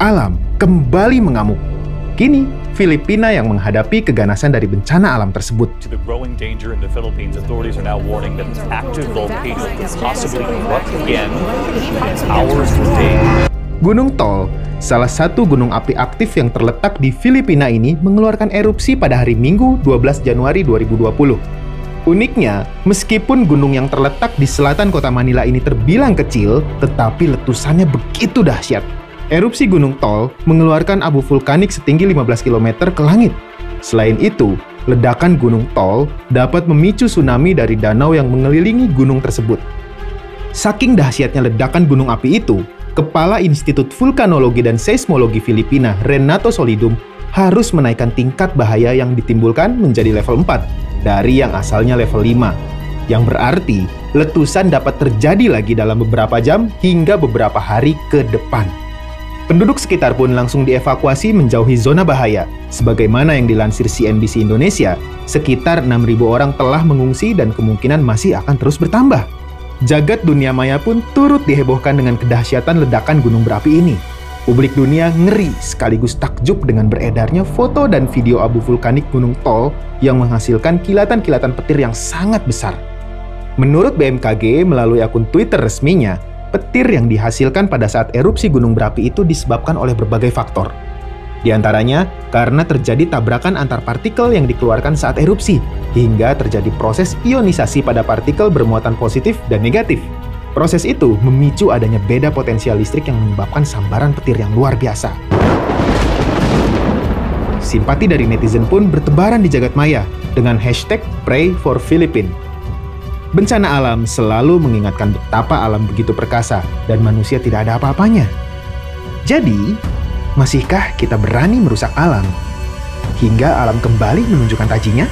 alam kembali mengamuk. Kini, Filipina yang menghadapi keganasan dari bencana alam tersebut. Gunung Tol, salah satu gunung api aktif yang terletak di Filipina ini mengeluarkan erupsi pada hari Minggu 12 Januari 2020. Uniknya, meskipun gunung yang terletak di selatan kota Manila ini terbilang kecil, tetapi letusannya begitu dahsyat. Erupsi Gunung Tol mengeluarkan abu vulkanik setinggi 15 km ke langit. Selain itu, ledakan Gunung Tol dapat memicu tsunami dari danau yang mengelilingi gunung tersebut. Saking dahsyatnya ledakan gunung api itu, Kepala Institut Vulkanologi dan Seismologi Filipina, Renato Solidum, harus menaikkan tingkat bahaya yang ditimbulkan menjadi level 4 dari yang asalnya level 5, yang berarti letusan dapat terjadi lagi dalam beberapa jam hingga beberapa hari ke depan. Penduduk sekitar pun langsung dievakuasi menjauhi zona bahaya. Sebagaimana yang dilansir CNBC Indonesia, sekitar 6.000 orang telah mengungsi dan kemungkinan masih akan terus bertambah. Jagat dunia maya pun turut dihebohkan dengan kedahsyatan ledakan gunung berapi ini. Publik dunia ngeri sekaligus takjub dengan beredarnya foto dan video abu vulkanik Gunung Tol yang menghasilkan kilatan-kilatan petir yang sangat besar. Menurut BMKG melalui akun Twitter resminya, petir yang dihasilkan pada saat erupsi gunung berapi itu disebabkan oleh berbagai faktor. Di antaranya, karena terjadi tabrakan antar partikel yang dikeluarkan saat erupsi, hingga terjadi proses ionisasi pada partikel bermuatan positif dan negatif. Proses itu memicu adanya beda potensial listrik yang menyebabkan sambaran petir yang luar biasa. Simpati dari netizen pun bertebaran di jagat maya dengan hashtag Pray for Philippines. Bencana alam selalu mengingatkan betapa alam begitu perkasa dan manusia tidak ada apa-apanya. Jadi, masihkah kita berani merusak alam hingga alam kembali menunjukkan tajinya?